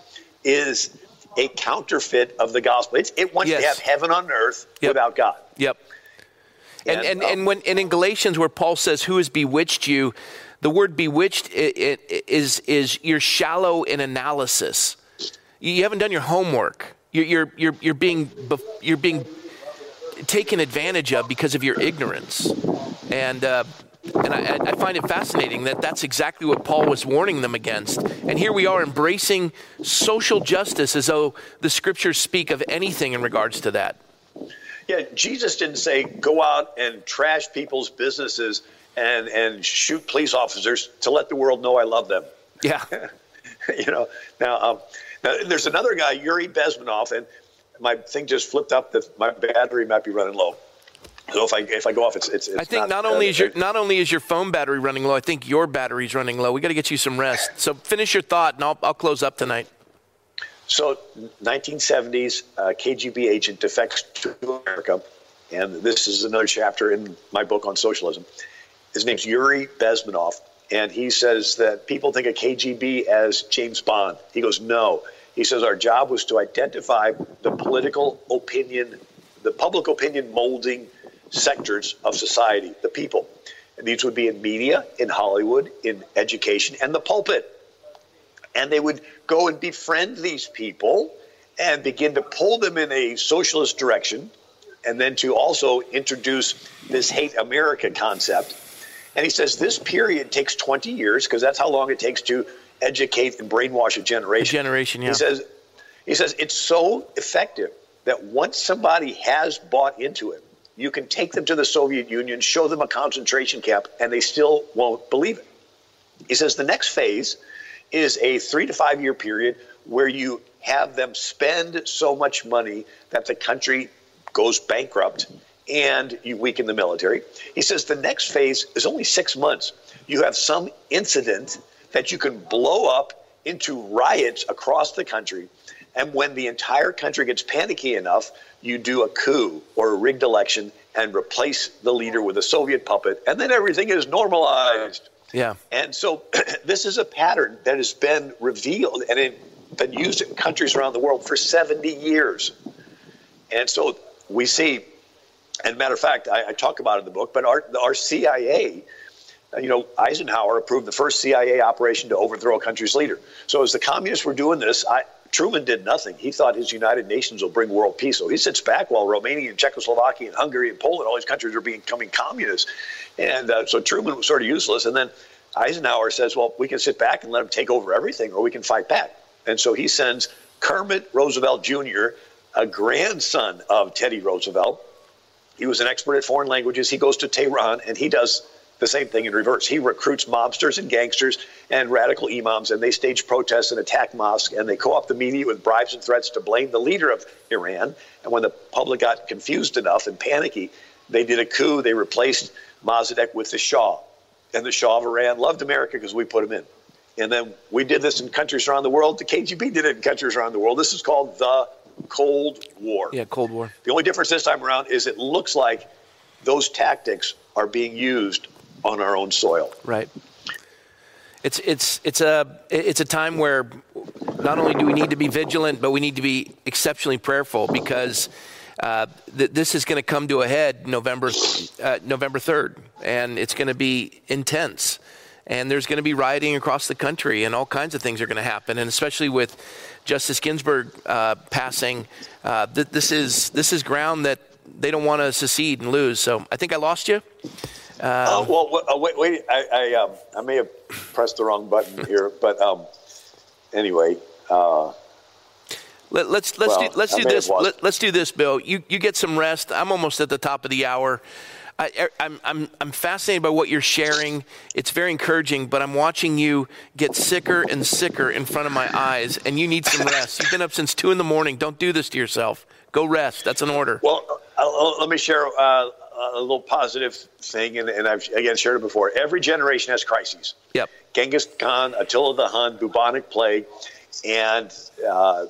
is a counterfeit of the gospel. It's, it wants yes. to have heaven on earth yep. without God. Yep. And and, and, um, and when and in Galatians where Paul says, "Who has bewitched you?" The word "bewitched" is is you're shallow in analysis. You haven't done your homework. You're you're you're, you're being you're being taken advantage of because of your ignorance. And uh, and I, I, find it fascinating that that's exactly what Paul was warning them against. And here we are embracing social justice as though the scriptures speak of anything in regards to that. Yeah, Jesus didn't say go out and trash people's businesses and, and shoot police officers to let the world know I love them. Yeah. you know, now, um, now, there's another guy, Yuri Bezmenov, and my thing just flipped up that my battery might be running low. So if I if I go off, it's it's. it's I think not, not only uh, is your not only is your phone battery running low, I think your battery's running low. We got to get you some rest. So finish your thought, and I'll I'll close up tonight. So 1970s, uh, KGB agent defects to America, and this is another chapter in my book on socialism. His name's Yuri Bezmenov, and he says that people think of KGB as James Bond. He goes, no. He says our job was to identify the political opinion, the public opinion molding sectors of society, the people. And these would be in media, in Hollywood, in education, and the pulpit. And they would go and befriend these people and begin to pull them in a socialist direction, and then to also introduce this hate America concept. And he says this period takes 20 years because that's how long it takes to educate and brainwash a generation. A generation, yeah. He says, he says it's so effective that once somebody has bought into it, you can take them to the Soviet Union, show them a concentration camp, and they still won't believe it. He says the next phase is a three to five year period where you have them spend so much money that the country goes bankrupt and you weaken the military. He says the next phase is only six months. You have some incident that you can blow up into riots across the country. And when the entire country gets panicky enough, you do a coup or a rigged election and replace the leader with a Soviet puppet, and then everything is normalized. Yeah. And so this is a pattern that has been revealed and it, been used in countries around the world for 70 years. And so we see, and matter of fact, I, I talk about it in the book, but our, our CIA uh, you know, Eisenhower approved the first CIA operation to overthrow a country's leader. So as the communists were doing this, I, Truman did nothing. He thought his United Nations will bring world peace. So he sits back while Romania and Czechoslovakia and Hungary and Poland, all these countries are becoming communist. And uh, so Truman was sort of useless. And then Eisenhower says, well, we can sit back and let them take over everything, or we can fight back. And so he sends Kermit Roosevelt Jr., a grandson of Teddy Roosevelt. He was an expert at foreign languages. He goes to Tehran and he does the same thing in reverse. He recruits mobsters and gangsters and radical imams, and they stage protests and attack mosques, and they co-opt the media with bribes and threats to blame the leader of Iran. And when the public got confused enough and panicky, they did a coup. They replaced Mossadegh with the Shah. And the Shah of Iran loved America because we put him in. And then we did this in countries around the world. The KGB did it in countries around the world. This is called the Cold War. Yeah, Cold War. The only difference this time around is it looks like those tactics are being used on our own soil. Right. It's it's it's a it's a time where not only do we need to be vigilant, but we need to be exceptionally prayerful because uh, th- this is going to come to a head November uh, November third, and it's going to be intense. And there's going to be rioting across the country, and all kinds of things are going to happen. And especially with Justice Ginsburg uh, passing, uh, th- this is this is ground that they don't want to secede and lose. So I think I lost you. Uh, well, uh, wait, wait. I, I, um, I, may have pressed the wrong button here, but um, anyway. Uh, Let, us let's well, do let's do this. Let, us do this, Bill. You you get some rest. I'm almost at the top of the hour. I, am I'm, I'm, I'm fascinated by what you're sharing. It's very encouraging, but I'm watching you get sicker and sicker in front of my eyes, and you need some rest. You've been up since 2 in the morning. Don't do this to yourself. Go rest. That's an order. Well, uh, let me share uh, a little positive thing, and, and, I've again shared it before. Every generation has crises. Yep. Genghis Khan, Attila the Hun, bubonic plague, and uh,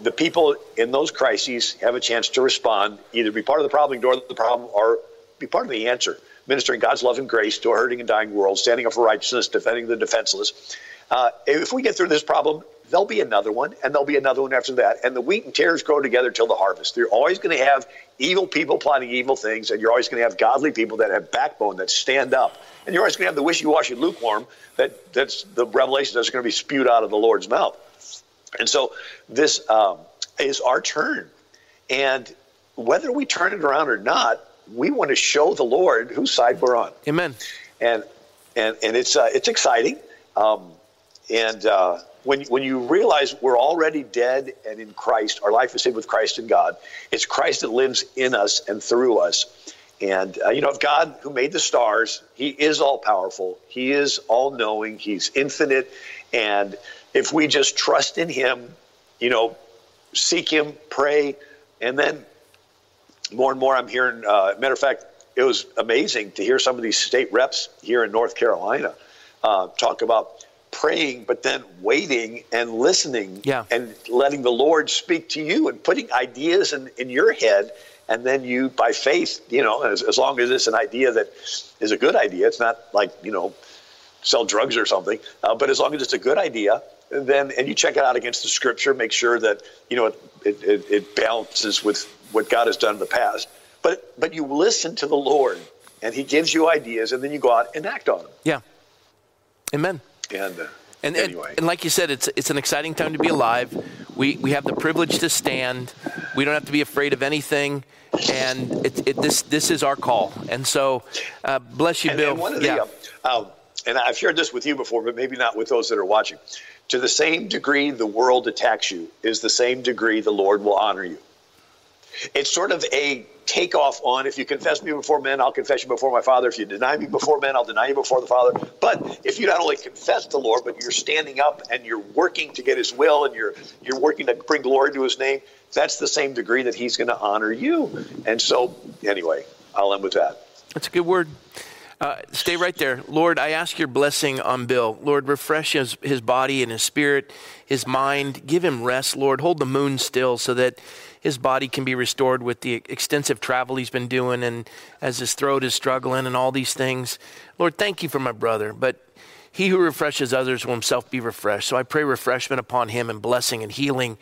the people in those crises have a chance to respond, either be part of the problem, ignore the problem, or be part of the answer. Ministering God's love and grace to a hurting and dying world, standing up for righteousness, defending the defenseless. Uh, if we get through this problem, there'll be another one, and there'll be another one after that. And the wheat and tares grow together till the harvest. You're always going to have evil people plotting evil things, and you're always going to have godly people that have backbone, that stand up. And you're always going to have the wishy-washy lukewarm that that's the revelation that's going to be spewed out of the Lord's mouth. And so this um, is our turn. And whether we turn it around or not, we want to show the Lord whose side we're on. Amen. And and and it's uh, it's exciting. Um, and uh, when, when you realize we're already dead and in Christ, our life is saved with Christ in God, it's Christ that lives in us and through us. And, uh, you know, if God, who made the stars, He is all powerful, He is all knowing, He's infinite. And if we just trust in Him, you know, seek Him, pray, and then more and more I'm hearing, uh, matter of fact, it was amazing to hear some of these state reps here in North Carolina uh, talk about praying, but then waiting and listening yeah. and letting the Lord speak to you and putting ideas in, in your head. And then you, by faith, you know, as, as long as it's an idea that is a good idea, it's not like, you know, sell drugs or something, uh, but as long as it's a good idea, then, and you check it out against the scripture, make sure that, you know, it, it, it balances with what God has done in the past. But, but you listen to the Lord and he gives you ideas and then you go out and act on them. Yeah. Amen. And, uh, and, anyway. and, and, like you said, it's it's an exciting time to be alive. We we have the privilege to stand. We don't have to be afraid of anything, and it, it, this this is our call. And so, uh, bless you, and, Bill. And one of yeah. the, um, and I've shared this with you before, but maybe not with those that are watching. To the same degree the world attacks you, is the same degree the Lord will honor you. It's sort of a takeoff on if you confess me before men, I'll confess you before my Father. If you deny me before men, I'll deny you before the Father. But if you not only confess the Lord, but you're standing up and you're working to get His will and you're you're working to bring glory to His name, that's the same degree that He's going to honor you. And so, anyway, I'll end with that. That's a good word. Uh, stay right there. Lord, I ask your blessing on Bill. Lord, refresh his, his body and his spirit, his mind. Give him rest, Lord. Hold the moon still so that his body can be restored with the extensive travel he's been doing and as his throat is struggling and all these things. Lord, thank you for my brother. But he who refreshes others will himself be refreshed. So I pray refreshment upon him and blessing and healing.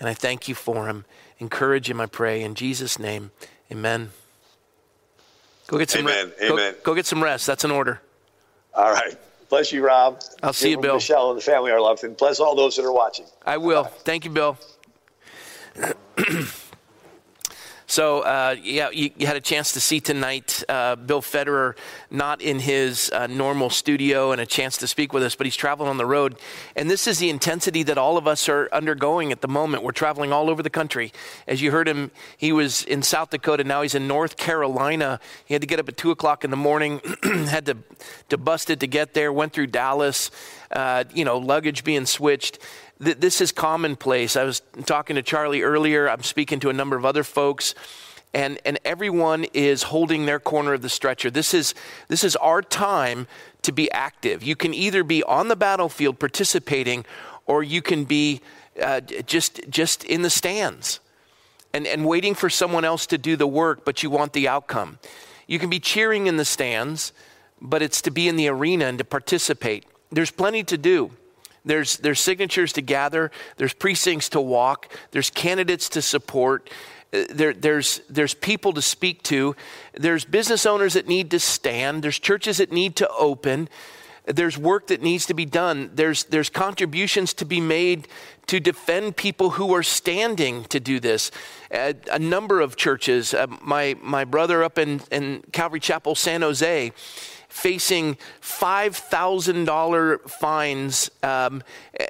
And I thank you for him. Encourage him, I pray. In Jesus' name, amen. Go get some amen. Re- amen. Go, go, get some rest. That's an order. All right. Bless you, Rob. I'll see you, Bill. Michelle and the family our love, and bless all those that are watching. I will. Thank you, Bill. So, uh, yeah, you, you, had a chance to see tonight uh, Bill Federer not in his uh, normal studio and a chance to speak with us, but he's traveling on the road. And this is the intensity that all of us are undergoing at the moment. We're traveling all over the country. As you heard him, he was in South Dakota, now he's in North Carolina. He had to get up at 2 o'clock in the morning, had to, to bust it to get there, went through Dallas, uh, you know, luggage being switched this is commonplace. I was talking to Charlie earlier. I'm speaking to a number of other folks. And, and everyone is holding their corner of the stretcher. This is, this is our time to be active. You can either be on the battlefield participating, or you can be uh, just, just in the stands and, and waiting for someone else to do the work, but you want the outcome. You can be cheering in the stands, but it's to be in the arena and to participate. There's plenty to do. There's, there's signatures to gather, there's precincts to walk, there's candidates to support, uh, there, there's, there's people to speak to, there's business owners that need to stand, there's churches that need to open, there's work that needs to be done, there's, there's contributions to be made to defend people who are standing to do this. Uh, a number of churches, uh, my, my brother up in, in Calvary Chapel, San Jose, facing $5,000 fines um,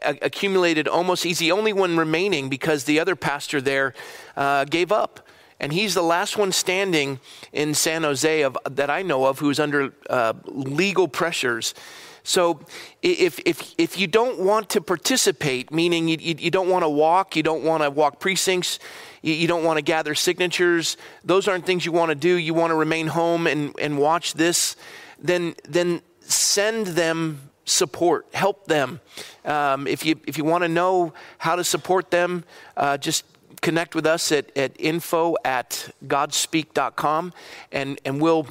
accumulated almost. He's the only one remaining because the other pastor there uh, gave up. And he's the last one standing in San Jose of, that I know of who's under uh, legal pressures. So if, if, if you don't want to participate, meaning you, you, you don't want to walk, you don't want to walk precincts, you, you don't want to gather signatures, those aren't things you want to do. You want to remain home and, and watch this then, then send them support, help them. Um, if you, if you want to know how to support them, uh, just connect with us at, at info at godspeak.com and, and we'll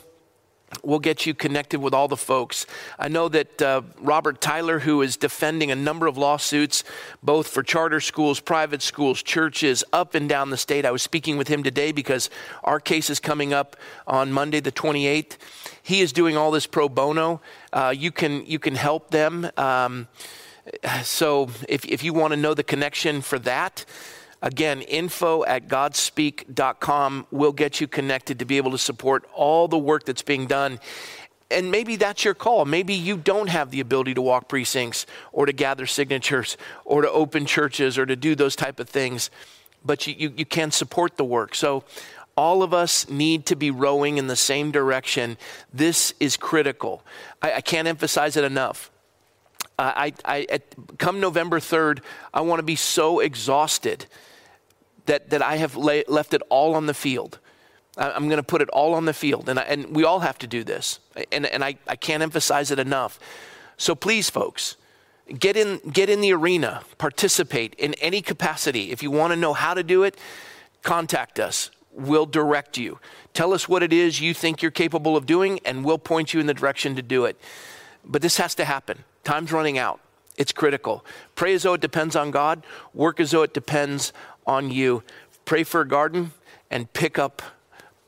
we'll get you connected with all the folks. I know that uh, Robert Tyler, who is defending a number of lawsuits, both for charter schools, private schools, churches, up and down the state. I was speaking with him today because our case is coming up on Monday, the 28th. He is doing all this pro bono. Uh, you can you can help them. Um, so if if you want to know the connection for that. Again, info at godspeak.com will get you connected to be able to support all the work that's being done. And maybe that's your call. Maybe you don't have the ability to walk precincts or to gather signatures or to open churches or to do those type of things, but you, you, you can support the work. So all of us need to be rowing in the same direction. This is critical. I, I can't emphasize it enough. I, I, come November 3rd, I want to be so exhausted that, that I have lay, left it all on the field. I, I'm going to put it all on the field. And, I, and we all have to do this. And, and I, I can't emphasize it enough. So please, folks, get in, get in the arena, participate in any capacity. If you want to know how to do it, contact us We'll direct you. Tell us what it is you think you're capable of doing, and we'll point you in the direction to do it. But this has to happen. Time's running out. It's critical. Pray as though it depends on God, work as though it depends on you. Pray for a garden and pick up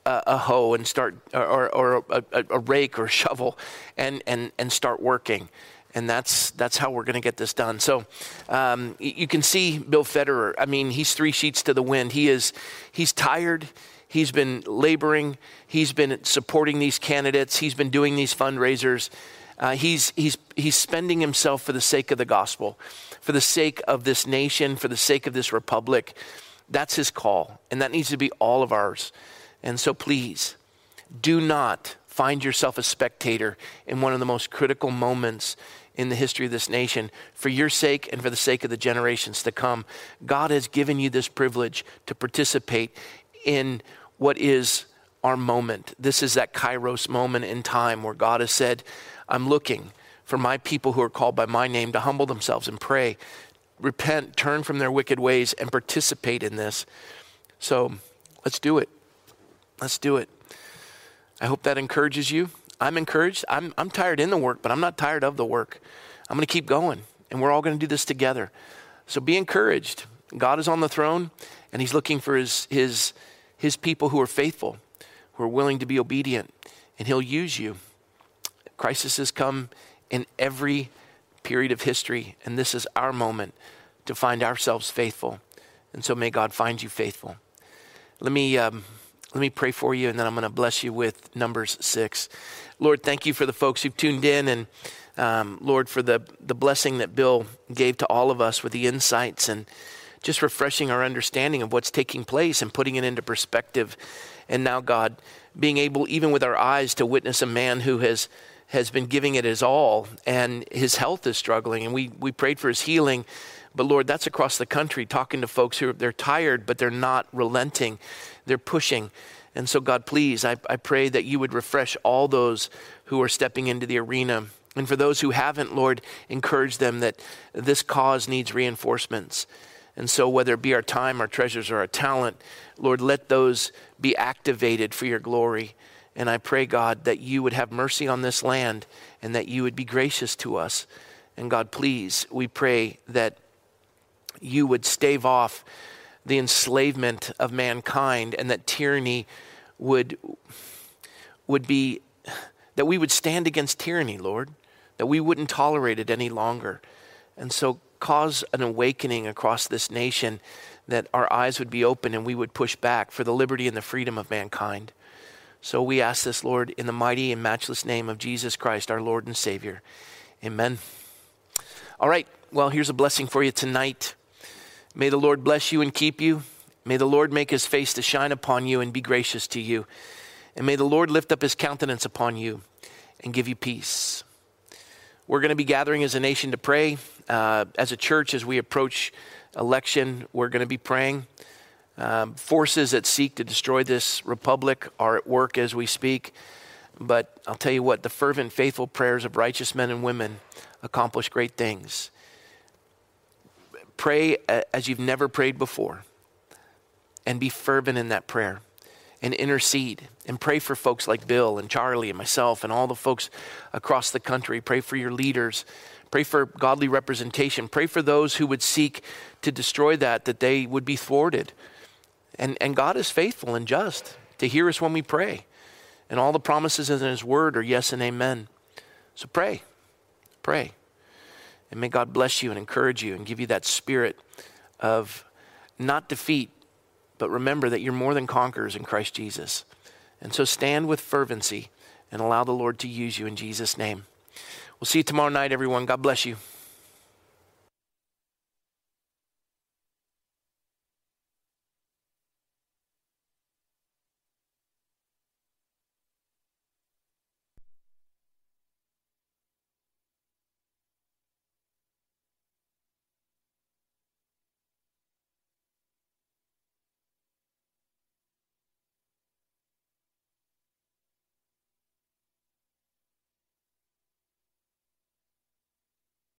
a, a hoe and start, or, or a, a, rake or shovel and, and, and start working and that's that's how we're going to get this done. So um, you can see Bill Federer. I mean, he's three sheets to the wind. He is he's tired. He's been laboring. He's been supporting these candidates. He's been doing these fundraisers. Uh, he's he's he's spending himself for the sake of the gospel, for the sake of this nation, for the sake of this republic. That's his call, and that needs to be all of ours. And so, please, do not find yourself a spectator in one of the most critical moments in the history of this nation for your sake and for the sake of the generations to come. God has given you this privilege to participate in what is our moment. This is that kairos moment in time where God has said, I'm looking for my people who are called by my name to humble themselves and pray, repent, turn from their wicked ways, and participate in this. So let's do it. Let's do it. I hope that encourages you. I'm encouraged. I'm, I'm tired in the work, but I'm not tired of the work. I'm going to keep going, and we're all going to do this together. So be encouraged. God is on the throne, and He's looking for His, his, his people who are faithful, who are willing to be obedient, and He'll use you. Crisis has come in every period of history, and this is our moment to find ourselves faithful. And so may God find you faithful. Let me, um, let me pray for you, and then I'm going to bless you with Numbers 6. Lord, thank you for the folks who've tuned in, and um, Lord, for the, the blessing that Bill gave to all of us with the insights and just refreshing our understanding of what's taking place and putting it into perspective. And now, God, being able, even with our eyes, to witness a man who has has been giving it his all, and his health is struggling. And we, we prayed for his healing. But Lord, that's across the country, talking to folks who are, they're tired, but they're not relenting. They're pushing. And so, God, please, I, I pray that you would refresh all those who are stepping into the arena. And for those who haven't, Lord, encourage them that this cause needs reinforcements. And so, whether it be our time, our treasures, or our talent, Lord, let those be activated for your glory. And I pray, God, that you would have mercy on this land and that you would be gracious to us. And God, please, we pray that you would stave off the enslavement of mankind and that tyranny would, would be, that we would stand against tyranny, Lord, that we wouldn't tolerate it any longer. And so cause an awakening across this nation that our eyes would be open and we would push back for the liberty and the freedom of mankind. So we ask this, Lord, in the mighty and matchless name of Jesus Christ, our Lord and Savior. Amen. All right, well, here's a blessing for you tonight. May the Lord bless you and keep you. May the Lord make his face to shine upon you and be gracious to you. And may the Lord lift up his countenance upon you and give you peace. We're going to be gathering as a nation to pray. Uh, as a church, as we approach election, we're going to be praying. Um, forces that seek to destroy this republic are at work as we speak. But I'll tell you what, the fervent, faithful prayers of righteous men and women accomplish great things. Pray as you've never prayed before and be fervent in that prayer and intercede and pray for folks like Bill and Charlie and myself and all the folks across the country. Pray for your leaders. Pray for godly representation. Pray for those who would seek to destroy that, that they would be thwarted. And, and God is faithful and just to hear us when we pray. And all the promises in His Word are yes and amen. So pray. Pray. And may God bless you and encourage you and give you that spirit of not defeat, but remember that you're more than conquerors in Christ Jesus. And so stand with fervency and allow the Lord to use you in Jesus' name. We'll see you tomorrow night, everyone. God bless you.